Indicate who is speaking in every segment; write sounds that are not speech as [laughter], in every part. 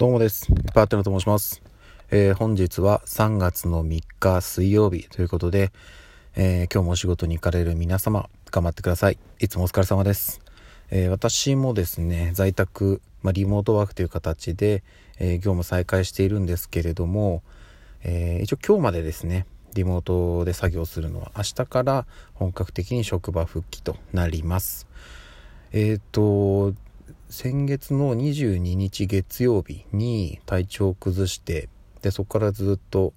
Speaker 1: どうもです。パーテナと申します。えー、本日は3月の3日水曜日ということで、えー、今日もお仕事に行かれる皆様、頑張ってください。いつもお疲れ様です。えー、私もですね、在宅、まあ、リモートワークという形で、え業務再開しているんですけれども、え一応今日までですね、リモートで作業するのは明日から本格的に職場復帰となります。えっ、と、先月の22日月曜日に体調を崩してでそこからずっと、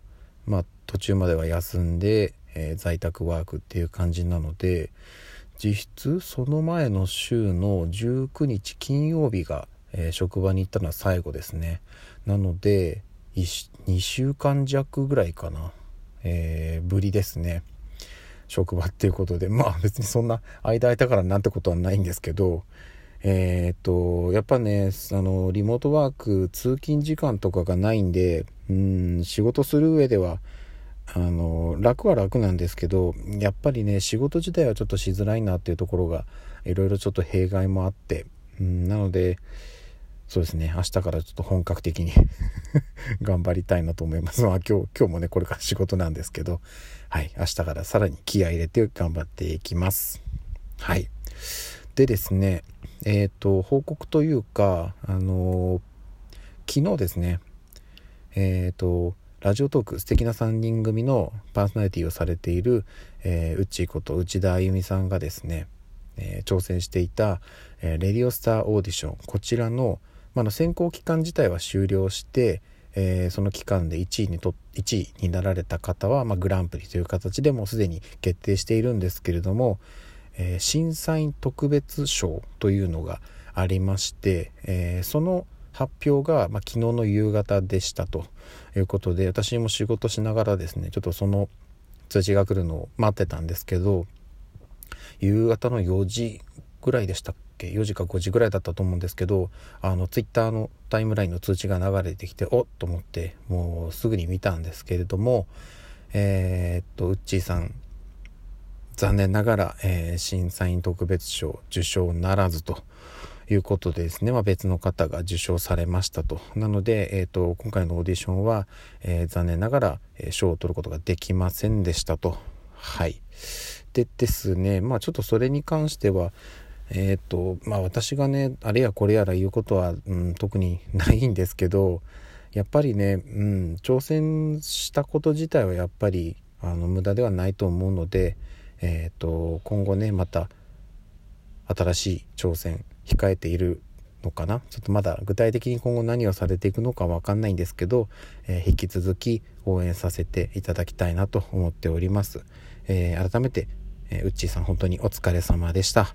Speaker 1: まあ、途中までは休んで、えー、在宅ワークっていう感じなので実質その前の週の19日金曜日が、えー、職場に行ったのは最後ですね。なので2週間弱ぐらいかな、えー、ぶりですね。職場っていうことで。まあ別にそんな間空いたからなんてことはないんですけどえー、っと、やっぱね、あの、リモートワーク、通勤時間とかがないんで、うん、仕事する上では、あの、楽は楽なんですけど、やっぱりね、仕事自体はちょっとしづらいなっていうところが、いろいろちょっと弊害もあって、うん、なので、そうですね、明日からちょっと本格的に [laughs] 頑張りたいなと思います。まあ今日、今日もね、これから仕事なんですけど、はい、明日からさらに気合入れて頑張っていきます。はい。でですね、えっ、ー、と、報告というか、あのー、昨日ですね、えっ、ー、と、ラジオトーク素敵な3人組のパーソナリティをされている、えー、うちこと内田あゆみさんがですね、え挑戦していた、えレディオスターオーディション、こちらの、まあ、の選考期間自体は終了して、えー、その期間で1位にと1位になられた方は、まあ、グランプリという形でもうすでに決定しているんですけれども、えー、審査員特別賞というのがありまして、えー、その発表が、まあ、昨日の夕方でしたということで私も仕事しながらですねちょっとその通知が来るのを待ってたんですけど夕方の4時ぐらいでしたっけ？4時か5時ぐらいだったと思うんですけどあのツイッターのタイムラインの通知が流れてきておっ！と思ってもうすぐに見たんですけれどもえー、っとウッチーさん残念ながら、えー、審査員特別賞受賞ならずということでですね、まあ、別の方が受賞されましたと。なので、えーと、今回のオーディションは、えー、残念ながら、えー、賞を取ることができませんでしたと。はい。でですね、まあちょっとそれに関しては、えっ、と、まあ私がね、あれやこれやら言うことは、うん、特にないんですけど、やっぱりね、うん、挑戦したこと自体はやっぱり、あの、無駄ではないと思うので、えーと、今後ねまた新しい挑戦控えているのかな？ちょっとまだ具体的に今後何をされていくのか分かんないんですけど、えー、引き続き応援させていただきたいなと思っております、えー、改めて、えー、うっちーさん本当にお疲れ様でした。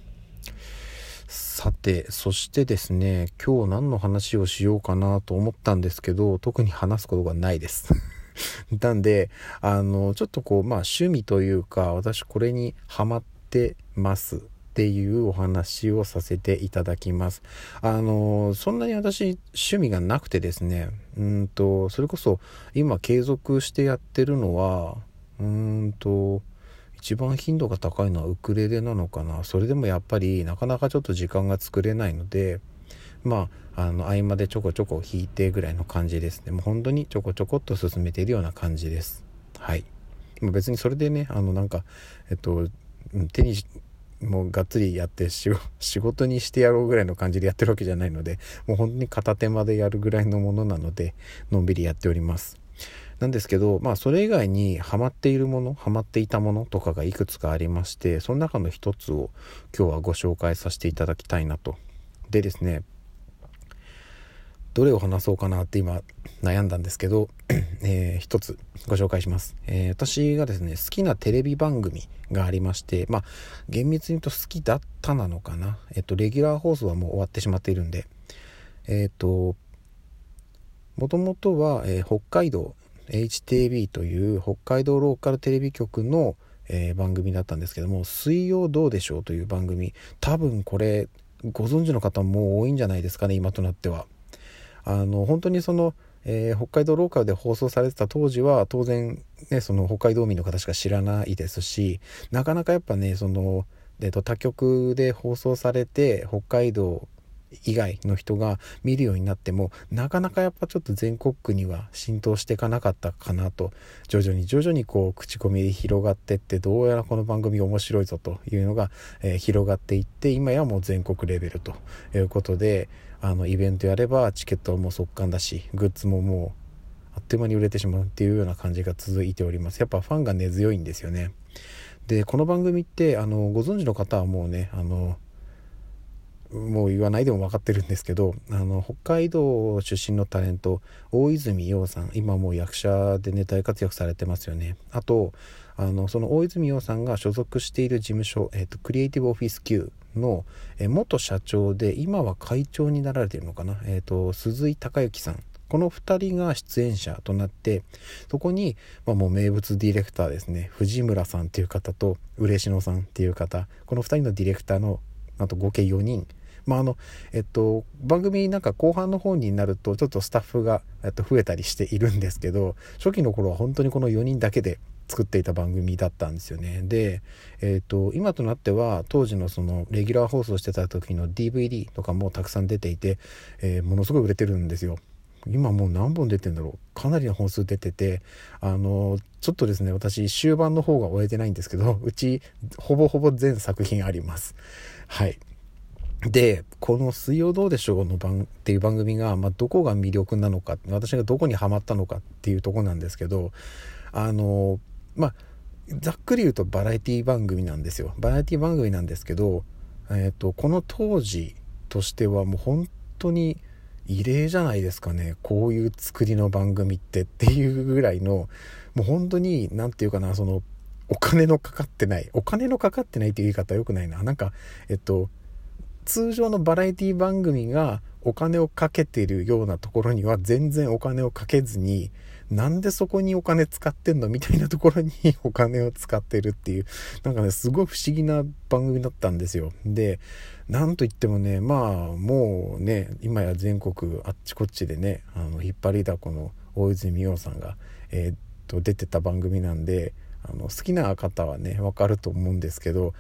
Speaker 1: さてそしてですね今日何の話をしようかなと思ったんですけど特に話すことがないです。[laughs] なんで、あの、ちょっとこう、まあ趣味というか、私これにハマってますっていうお話をさせていただきます。あの、そんなに私趣味がなくてですね、うんと、それこそ今継続してやってるのは、うんと、一番頻度が高いのはウクレレなのかな。それでもやっぱりなかなかちょっと時間が作れないので、まあ、あの合間でちょこちょこ弾いてぐらいの感じですね。もう本当にちょこちょこっと進めているような感じです。はい。別にそれでねあのなんかえっと手にもうがっつりやって [laughs] 仕事にしてやろうぐらいの感じでやってるわけじゃないのでもう本当に片手間でやるぐらいのものなのでのんびりやっております。なんですけどまあそれ以外にハマっているものハマっていたものとかがいくつかありましてその中の一つを今日はご紹介させていただきたいなと。でですねどれを話そうかなって今悩んだんですけど、[clears throat] えー、一つご紹介します、えー、私がですね好きなテレビ番組がありましてまあ厳密に言うと好きだったなのかな。えっとレギュラー放送はもう終わってしまっているんで。えっともともとは、えー、北海道 HTV という北海道ローカルテレビ局の、えー、番組だったんですけども「水曜どうでしょう」という番組。多分これご存知の方も多いんじゃないですかね今となっては。あの本当にその、えー、北海道ローカルで放送されてた当時は当然ねその北海道民の方しか知らないですしなかなかやっぱねその、えー、と他局で放送されて北海道以外の人が見るようになってもなかなかやっぱちょっと全国区には浸透していかなかったかなと徐々に徐々にこう口コミで広がってってどうやらこの番組面白いぞというのが、えー、広がっていって今やもう全国レベルということであのイベントやればチケットはもう速乾だしグッズももうあっという間に売れてしまうっていうような感じが続いております。やっぱファンが根強いんですよね。でこの番組ってあのご存知の方はもうねあのもう言わないでも分かってるんですけどあの北海道出身のタレント大泉洋さん今もう役者でね大活躍されてますよね。あとあのその大泉洋さんが所属している事務所、えーと、クリエイティブオフィス Q の、元社長で今は会長になられているのかな、えーと、鈴井孝之さん。この2人が出演者となってそこに、まあ、もう名物ディレクターですね。藤村さんっていう方と嬉野さんっていう方。この2人のディレクターのなんと合計4人。まああのえっと番組なんか後半の方になるとちょっとスタッフが、増えたりしているんですけど初期の頃は本当にこの4人だけで作っていた番組だったんですよね。で、えーと、今となっては当時のそのレギュラー放送してた時の DVD とかもたくさん出ていて、えー、ものすごい売れてるんですよ。今もう何本出てんだろう。かなりの本数出ててあのちょっとですね私終盤の方が終えてないんですけど [laughs] うちほぼほぼ全作品あります。はい。で、この水曜どうでしょうの番っていう番組が、まあ、どこが魅力なのか、私がどこにハマったのかっていうとこなんですけど、あの、まあ、ざっくり言うとバラエティ番組なんですよ。バラエティ番組なんですけど、えっ、と、この当時としてはもう本当に異例じゃないですかね。こういう作りの番組ってっていうぐらいの、もう本当に、何て言うかな、その、お金のかかってない。お金のかかってないっていう言い方は良くないな。なんか、えっと、通常のバラエティ番組がお金をかけてるようなところには全然お金をかけずになんでそこにお金使ってんの？みたいなところに [laughs] お金を使ってるっていう。なんかねすごい不思議な番組だったんですよ。でなんといってもねまあもうね今や全国あっちこっちでねあの引っ張りだこの大泉洋さんが、えー、っと出てた番組なんであの好きな方はね分かると思うんですけど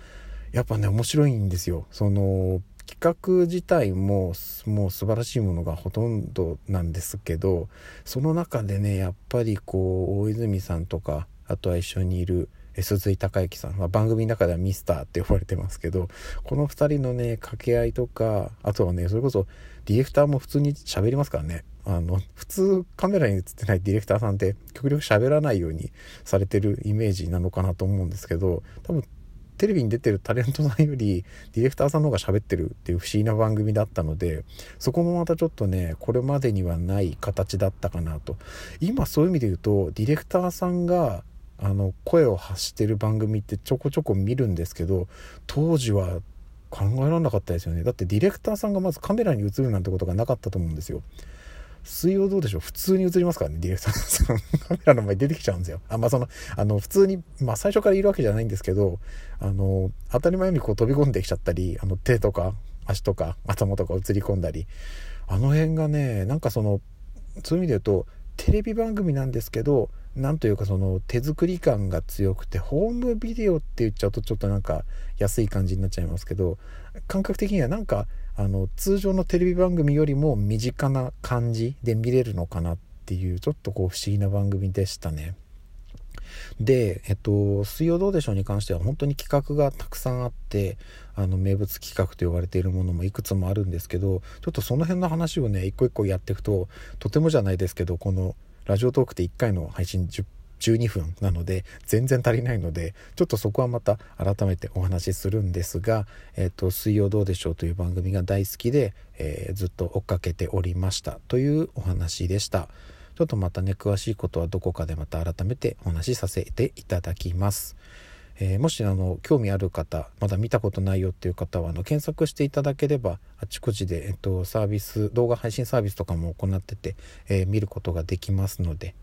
Speaker 1: やっぱね面白いんですよ。その画自体ももう素晴らしいものがほとんどなんですけどその中でねやっぱりこう大泉さんとかあとは一緒にいる鈴井孝之さん、まあ、番組の中ではミスターって呼ばれてますけどこの2人のね掛け合いとかあとはねそれこそディレクターも普通に喋りますからね。あの普通カメラに映ってないディレクターさんって極力喋らないようにされてるイメージなのかなと思うんですけど多分テレビに出てるタレントさんよりディレクターさんの方が喋ってるっていう不思議な番組だったのでそこもまたちょっとねこれまでにはない形だったかなと。今そういう意味で言うとディレクターさんがあの声を発してる番組ってちょこちょこ見るんですけど当時は考えられなかったですよね。だってディレクターさんがまずカメラに映るなんてことがなかったと思うんですよ。水曜どうでしょう？普通に映りますからね、ディレクターさん。[laughs] カメラの前出てきちゃうんですよ。あ、まあその、あの、普通に、まあ最初からいるわけじゃないんですけど、あの、当たり前にこう飛び込んできちゃったり、あの、手とか足とか頭とか映り込んだり、あの辺がね、なんかその、そういう意味で言うと、テレビ番組なんですけど、なんというかその手作り感が強くて、ホームビデオって言っちゃうとちょっとなんか安い感じになっちゃいますけど、感覚的にはなんかあの通常のテレビ番組よりも身近な感じで見れるのかなっていうちょっとこう不思議な番組でしたね。で、えっと、水曜どうでしょうに関しては本当に企画がたくさんあって、あの、名物企画と呼ばれているものもいくつもあるんですけど、ちょっとその辺の話をね、一個一個やっていくと、とてもじゃないですけど、このラジオトークって1回の配信10 12分なので全然足りないのでちょっとそこはまた改めてお話しするんですが「えーと、水曜どうでしょう」という番組が大好きで、えー、ずっと追っかけておりましたというお話でした。ちょっとまたね詳しいことはどこかでまた改めてお話しさせていただきます。えー、もしあの興味ある方まだ見たことないよっていう方はあの検索していただければあちこちで、えっと、サービス動画配信サービスとかも行ってて、えー、見ることができますので、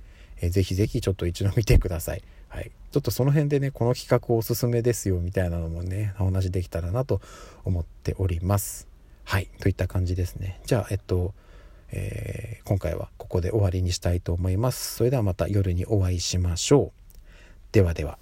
Speaker 1: えー、ぜひぜひちょっと一度見てください。はい。ちょっとその辺でね、この企画おすすめですよみたいなのもね、お話できたらなと思っております。はい。といった感じですね。じゃあ、えっと、えー、今回はここで終わりにしたいと思います。それではまた夜にお会いしましょう。ではでは。